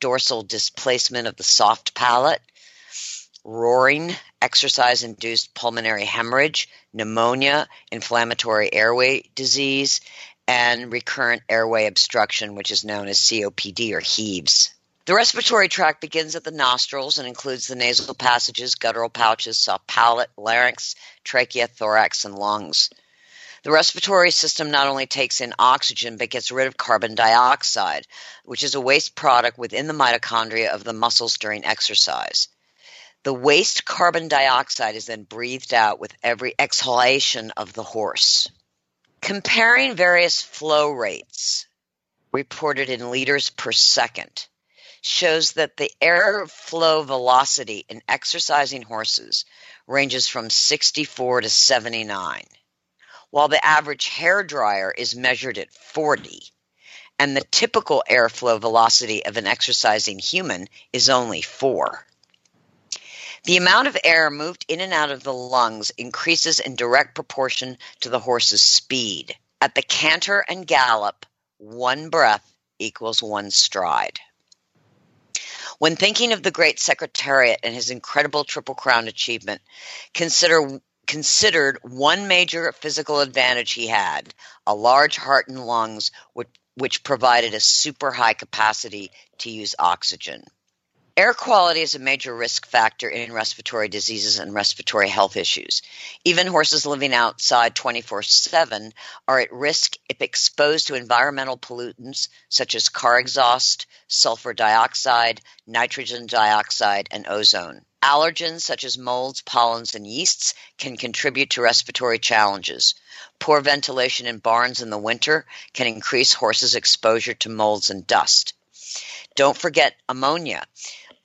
dorsal displacement of the soft palate, roaring, exercise induced pulmonary hemorrhage, pneumonia, inflammatory airway disease, and recurrent airway obstruction, which is known as COPD or HEAVES. The respiratory tract begins at the nostrils and includes the nasal passages, guttural pouches, soft palate, larynx, trachea, thorax, and lungs. The respiratory system not only takes in oxygen but gets rid of carbon dioxide, which is a waste product within the mitochondria of the muscles during exercise. The waste carbon dioxide is then breathed out with every exhalation of the horse. Comparing various flow rates reported in liters per second shows that the airflow velocity in exercising horses ranges from 64 to 79, while the average hair dryer is measured at 40, and the typical airflow velocity of an exercising human is only 4. The amount of air moved in and out of the lungs increases in direct proportion to the horse's speed. At the canter and gallop, one breath equals one stride. When thinking of the great Secretariat and his incredible Triple Crown achievement, consider considered one major physical advantage he had a large heart and lungs, which, which provided a super high capacity to use oxygen. Air quality is a major risk factor in respiratory diseases and respiratory health issues. Even horses living outside 24 7 are at risk if exposed to environmental pollutants such as car exhaust, sulfur dioxide, nitrogen dioxide, and ozone. Allergens such as molds, pollens, and yeasts can contribute to respiratory challenges. Poor ventilation in barns in the winter can increase horses' exposure to molds and dust. Don't forget ammonia.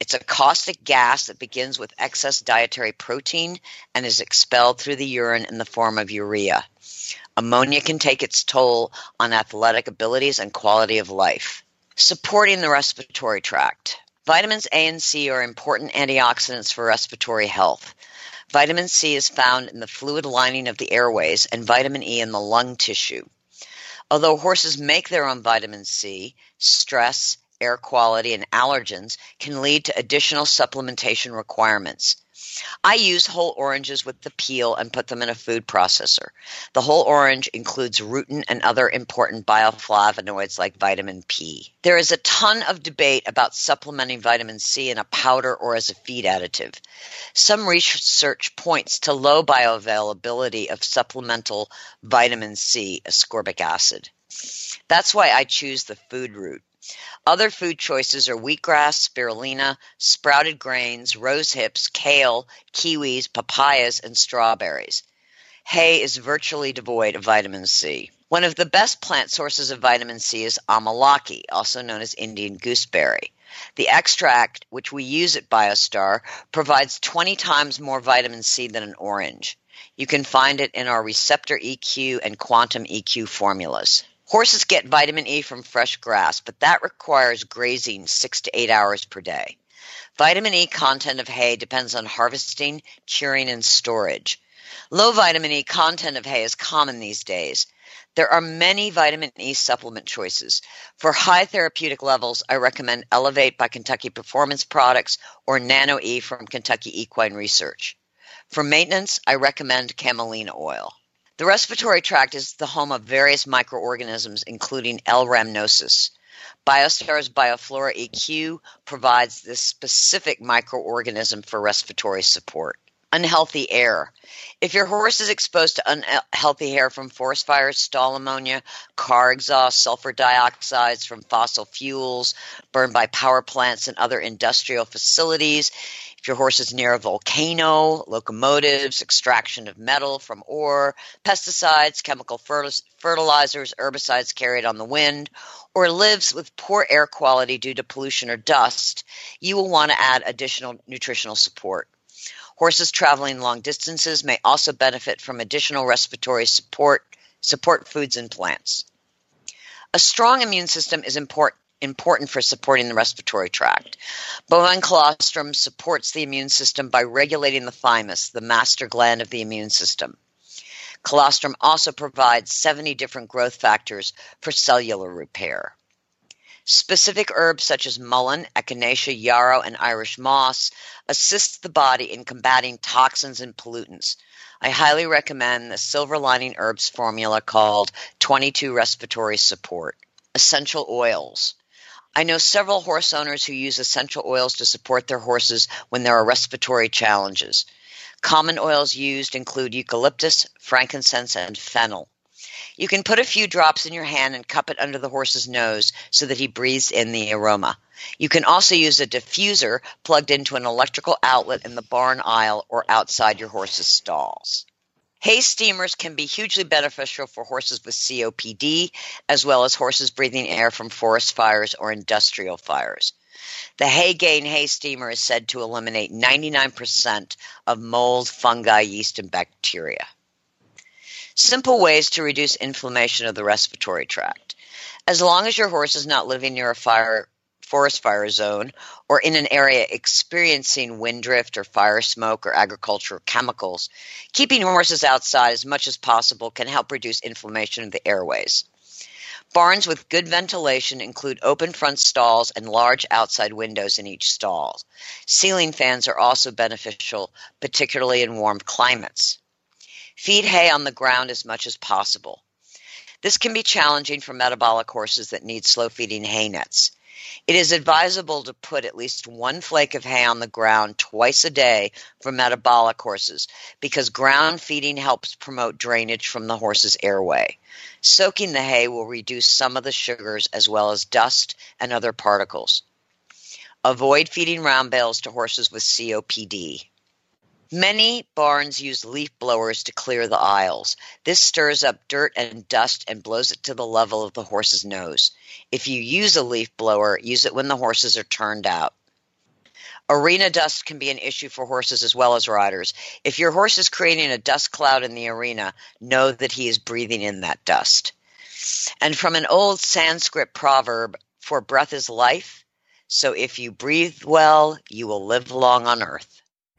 It's a caustic gas that begins with excess dietary protein and is expelled through the urine in the form of urea. Ammonia can take its toll on athletic abilities and quality of life. Supporting the respiratory tract. Vitamins A and C are important antioxidants for respiratory health. Vitamin C is found in the fluid lining of the airways and vitamin E in the lung tissue. Although horses make their own vitamin C, stress, air quality, and allergens can lead to additional supplementation requirements. I use whole oranges with the peel and put them in a food processor. The whole orange includes rutin and other important bioflavonoids like vitamin P. There is a ton of debate about supplementing vitamin C in a powder or as a feed additive. Some research points to low bioavailability of supplemental vitamin C, ascorbic acid. That's why I choose the food route. Other food choices are wheatgrass, spirulina, sprouted grains, rose hips, kale, kiwis, papayas, and strawberries. Hay is virtually devoid of vitamin C. One of the best plant sources of vitamin C is amalaki, also known as Indian gooseberry. The extract, which we use at BioStar, provides 20 times more vitamin C than an orange. You can find it in our Receptor EQ and Quantum EQ formulas. Horses get vitamin E from fresh grass, but that requires grazing six to eight hours per day. Vitamin E content of hay depends on harvesting, curing, and storage. Low vitamin E content of hay is common these days. There are many vitamin E supplement choices. For high therapeutic levels, I recommend Elevate by Kentucky Performance Products or Nano E from Kentucky Equine Research. For maintenance, I recommend camelina oil. The respiratory tract is the home of various microorganisms, including L. rhamnosus. BioStar's BioFlora EQ provides this specific microorganism for respiratory support. Unhealthy air. If your horse is exposed to unhealthy air from forest fires, stall ammonia, car exhaust, sulfur dioxides from fossil fuels, burned by power plants and other industrial facilities, if your horse is near a volcano, locomotives, extraction of metal from ore, pesticides, chemical fertilizers, herbicides carried on the wind, or lives with poor air quality due to pollution or dust, you will want to add additional nutritional support. Horses traveling long distances may also benefit from additional respiratory support, support foods and plants. A strong immune system is important important for supporting the respiratory tract. Bovine colostrum supports the immune system by regulating the thymus, the master gland of the immune system. Colostrum also provides 70 different growth factors for cellular repair. Specific herbs such as mullein, echinacea, yarrow, and Irish moss assist the body in combating toxins and pollutants. I highly recommend the Silver Lining Herbs formula called 22 Respiratory Support. Essential oils. I know several horse owners who use essential oils to support their horses when there are respiratory challenges. Common oils used include eucalyptus, frankincense, and fennel. You can put a few drops in your hand and cup it under the horse's nose so that he breathes in the aroma. You can also use a diffuser plugged into an electrical outlet in the barn aisle or outside your horse's stalls. Hay steamers can be hugely beneficial for horses with COPD, as well as horses breathing air from forest fires or industrial fires. The Haygain hay steamer is said to eliminate 99% of mold, fungi, yeast, and bacteria. Simple ways to reduce inflammation of the respiratory tract. As long as your horse is not living near a fire forest fire zone or in an area experiencing wind drift or fire smoke or agricultural chemicals, keeping horses outside as much as possible can help reduce inflammation of the airways. Barns with good ventilation include open front stalls and large outside windows in each stall. Ceiling fans are also beneficial, particularly in warm climates. Feed hay on the ground as much as possible. This can be challenging for metabolic horses that need slow feeding hay nets. It is advisable to put at least one flake of hay on the ground twice a day for metabolic horses because ground feeding helps promote drainage from the horse's airway. Soaking the hay will reduce some of the sugars as well as dust and other particles. Avoid feeding round bales to horses with COPD. Many barns use leaf blowers to clear the aisles. This stirs up dirt and dust and blows it to the level of the horse's nose. If you use a leaf blower, use it when the horses are turned out. Arena dust can be an issue for horses as well as riders. If your horse is creating a dust cloud in the arena, know that he is breathing in that dust. And from an old Sanskrit proverb, for breath is life, so if you breathe well, you will live long on earth.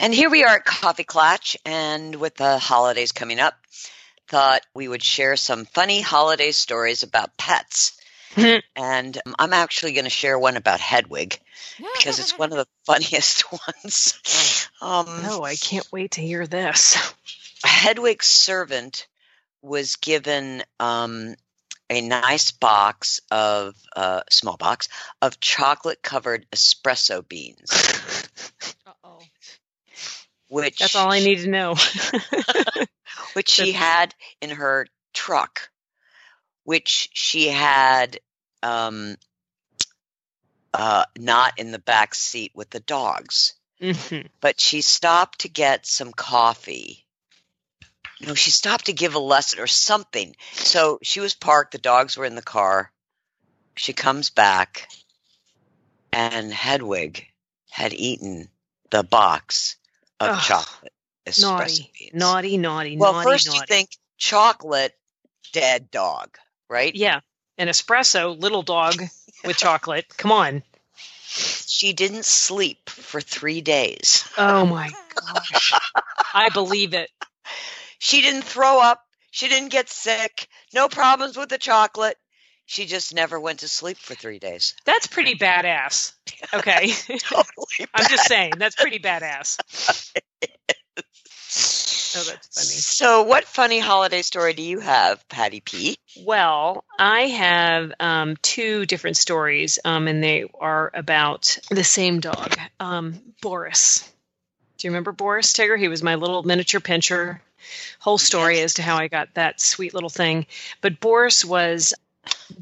And here we are at Coffee Clatch, and with the holidays coming up, thought we would share some funny holiday stories about pets. and um, I'm actually going to share one about Hedwig because it's one of the funniest ones. Um, Oh, I can't wait to hear this. Hedwig's servant was given um, a nice box of uh, small box of chocolate covered espresso beans. which That's all I need to know. which she had in her truck, which she had um, uh, not in the back seat with the dogs. Mhm. But she stopped to get some coffee. No, she stopped to give a lesson or something. So she was parked. The dogs were in the car. She comes back, and Hedwig had eaten the box of Ugh, chocolate espresso Naughty, beans. naughty, naughty, Well, naughty, first you think chocolate, dead dog, right? yeah, an espresso, little dog with chocolate. Come on. She didn't sleep for three days. Oh my gosh. I believe it. She didn't throw up. She didn't get sick. No problems with the chocolate. She just never went to sleep for three days. That's pretty badass. Okay. Totally. I'm just saying, that's pretty badass. Oh, that's funny. So, what funny holiday story do you have, Patty P? Well, I have um, two different stories, um, and they are about the same dog, um, Boris. Do you remember Boris Tigger? He was my little miniature pinscher. Whole story as to how I got that sweet little thing. But Boris was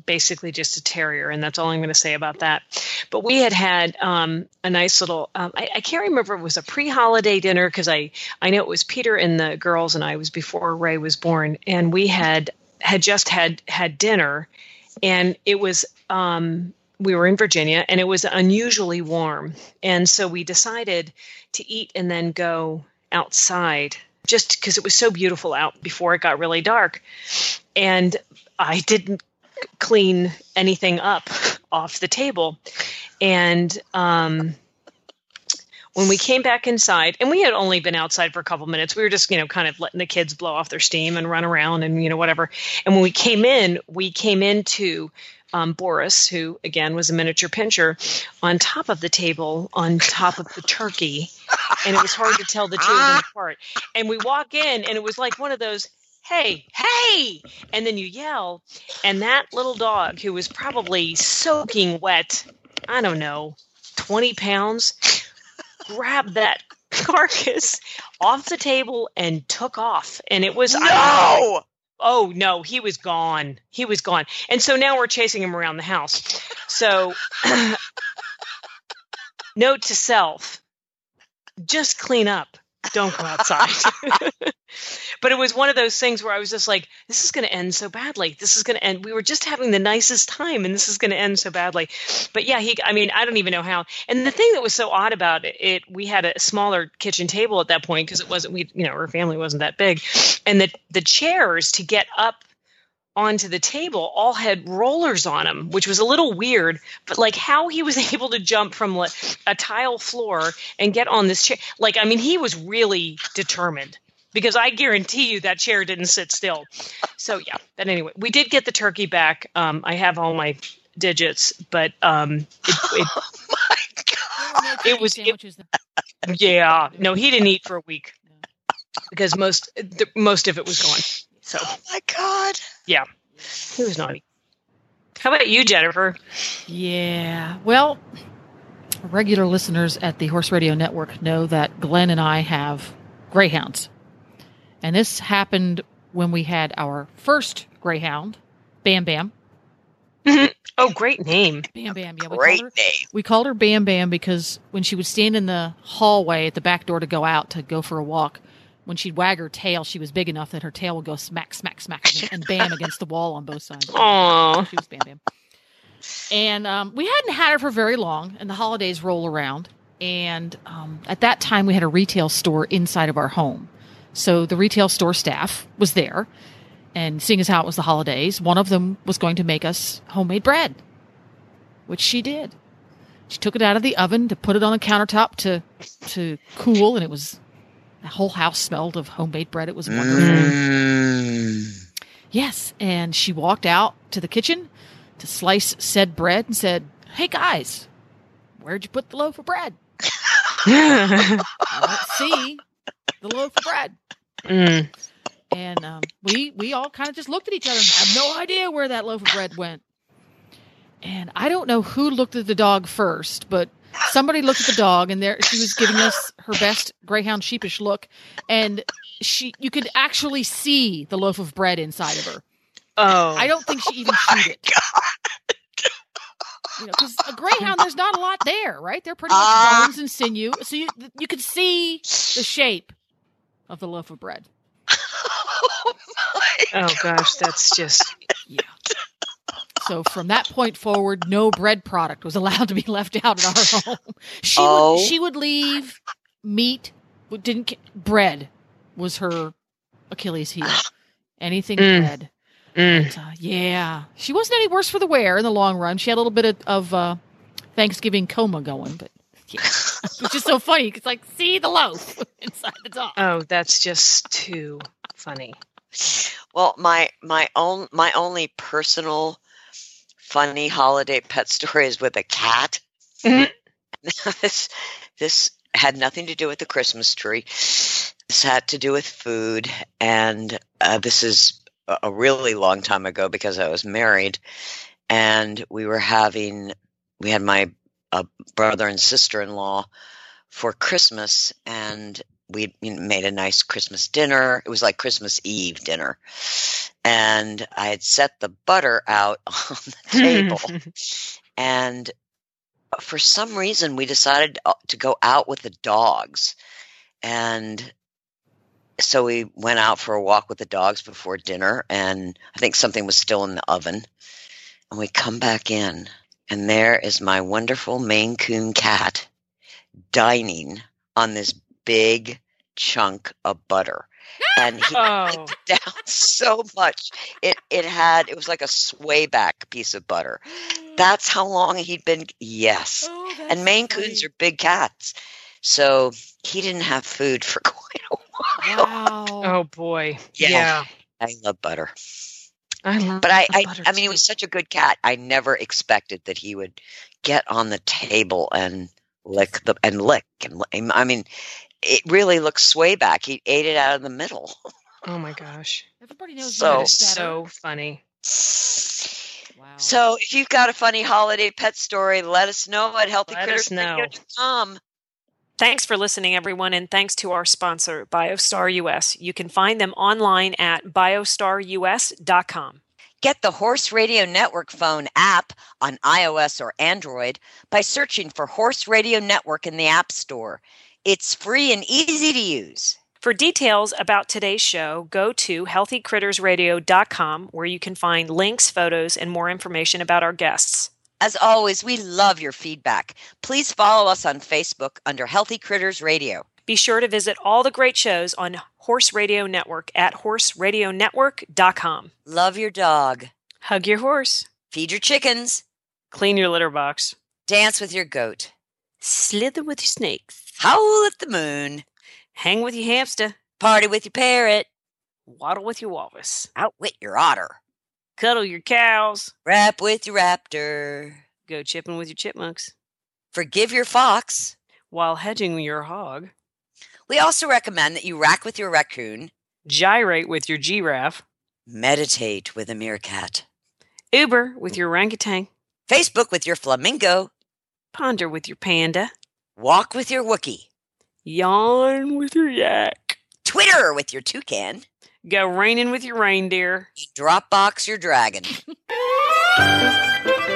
basically just a terrier, and that's all I'm going to say about that. But we had had um, a nice little. Um, I, I can't remember it was a pre-holiday dinner because I I know it was Peter and the girls and I was before Ray was born, and we had had just had had dinner, and it was. Um, we were in Virginia and it was unusually warm. And so we decided to eat and then go outside just because it was so beautiful out before it got really dark. And I didn't clean anything up off the table. And um, when we came back inside, and we had only been outside for a couple minutes, we were just, you know, kind of letting the kids blow off their steam and run around and, you know, whatever. And when we came in, we came into um, Boris, who again was a miniature pinscher, on top of the table, on top of the turkey. And it was hard to tell the two of them apart. And we walk in, and it was like one of those, hey, hey, and then you yell. And that little dog, who was probably soaking wet, I don't know, 20 pounds, grabbed that carcass off the table and took off. And it was, No! oh no, he was gone. He was gone. And so now we're chasing him around the house. So, note to self just clean up. Don't go outside. but it was one of those things where I was just like, this is going to end so badly. This is going to end. We were just having the nicest time and this is going to end so badly. But yeah, he, I mean, I don't even know how. And the thing that was so odd about it, it we had a smaller kitchen table at that point because it wasn't, we, you know, our family wasn't that big. And the, the chairs to get up onto the table all had rollers on them, which was a little weird. But like how he was able to jump from like, a tile floor and get on this chair, like I mean, he was really determined because I guarantee you that chair didn't sit still. So yeah. But anyway, we did get the turkey back. Um, I have all my digits, but um, it, it, Oh my God. There were no It was it, yeah. no, he didn't eat for a week because most the, most of it was gone. So Oh my God. Yeah, he was naughty. How about you, Jennifer? Yeah. Well, regular listeners at the Horse Radio Network know that Glenn and I have greyhounds. And this happened when we had our first greyhound, Bam Bam. Mm-hmm. Oh, great name. Bam Bam. Yeah, we Great called her name. we called her Bam Bam because when she would stand in the hallway at the back door to go out to go for a walk, when she'd wag her tail, she was big enough that her tail would go smack, smack, smack, and bam against the wall on both sides. Aw. She was Bam Bam. And um, we hadn't had her for very long, and the holidays roll around. And um, at that time, we had a retail store inside of our home. So the retail store staff was there. And seeing as how it was the holidays, one of them was going to make us homemade bread, which she did. She took it out of the oven to put it on the countertop to to cool, and it was the whole house smelled of homemade bread. It was wonderful. Mm. Yes, and she walked out to the kitchen to slice said bread and said, "Hey guys, where'd you put the loaf of bread? I don't see the loaf of bread." Mm. And um, we we all kind of just looked at each other and have no idea where that loaf of bread went. And I don't know who looked at the dog first, but somebody looked at the dog and there she was giving us her best greyhound sheepish look and she you could actually see the loaf of bread inside of her. Oh, I don't think she even chewed it. You know, because a greyhound, there's not a lot there, right? They're pretty much Ah. bones and sinew, so you you could see the shape of the loaf of bread. oh my Oh gosh, that's just Yeah. So from that point forward, no bread product was allowed to be left out at our home. She Oh. would she would leave meat, didn't bread was her Achilles heel. Anything Mm. bread. mm. But, uh, yeah, she wasn't any worse for the wear in the long run. She had a little bit of, of uh, Thanksgiving coma going, but yeah, which is so funny. It's like see the loaf inside the dog. oh, that's just too funny. Well, my my own my only personal funny holiday pet stories with a cat. Mhm. this this had nothing to do with the Christmas tree. This had to do with food, and uh, this is a- a really long time ago because I was married, and we were having we had my uh, brother and sister in law for Christmas, and we made a nice Christmas dinner. It was like Christmas Eve dinner. And I had set the butter out on the table. and for some reason, we decided uh, to go out with the dogs. And so we went out for a walk with the dogs before dinner. And I think something was still in the oven. And we come back in. And there is my wonderful Maine Coon cat dining on this big chunk of butter. And he Oh, it down so much. It it had it was like a sway back piece of butter. That's how long he'd been yes. Oh, And Maine funny. Coons are big cats. So he didn't have food for quite a while. Wow. oh boy. Yeah. Yeah. I love butter. I love But I I, butter I mean he was such a good cat. I never expected that he would get on the table and lick the and lick and li- I mean it really looks sway back. He ate it out of the middle. Oh my gosh. Everybody knows So- That that is is so funny. Wow. So if you've got a funny holiday pet story, let us know at Let us know. Thanks for listening, everyone, and thanks to our sponsor, BioStar US. You can find them online at biostarus.com. Get the Horse Radio Network phone app on iOS or Android by searching for Horse Radio Network in the App Store. It's free and easy to use. For details about today's show, go to healthycrittersradio.com where you can find links, photos, and more information about our guests. As always, we love your feedback. Please follow us on Facebook under Healthy Critters Radio. Be sure to visit all the great shows on Horse Radio Network at horseradionetwork.com. Love your dog. Hug your horse, Feed your chickens. clean your litter box, Dance with your goat. slither with your snakes, Howl at the moon. hang with your hamster, Party with your parrot. waddle with your walrus, Outwit your otter. cuddle your cows, Rap with your raptor. go chipping with your chipmunks, Forgive your fox. while hedging your hog, We also recommend that you rack with your raccoon, gyrate with your giraffe, meditate with a meerkat, Uber with your orangutan, Facebook with your flamingo, ponder with your panda, walk with your Wookie, yawn with your yak, Twitter with your toucan, go raining with your reindeer. Dropbox your dragon.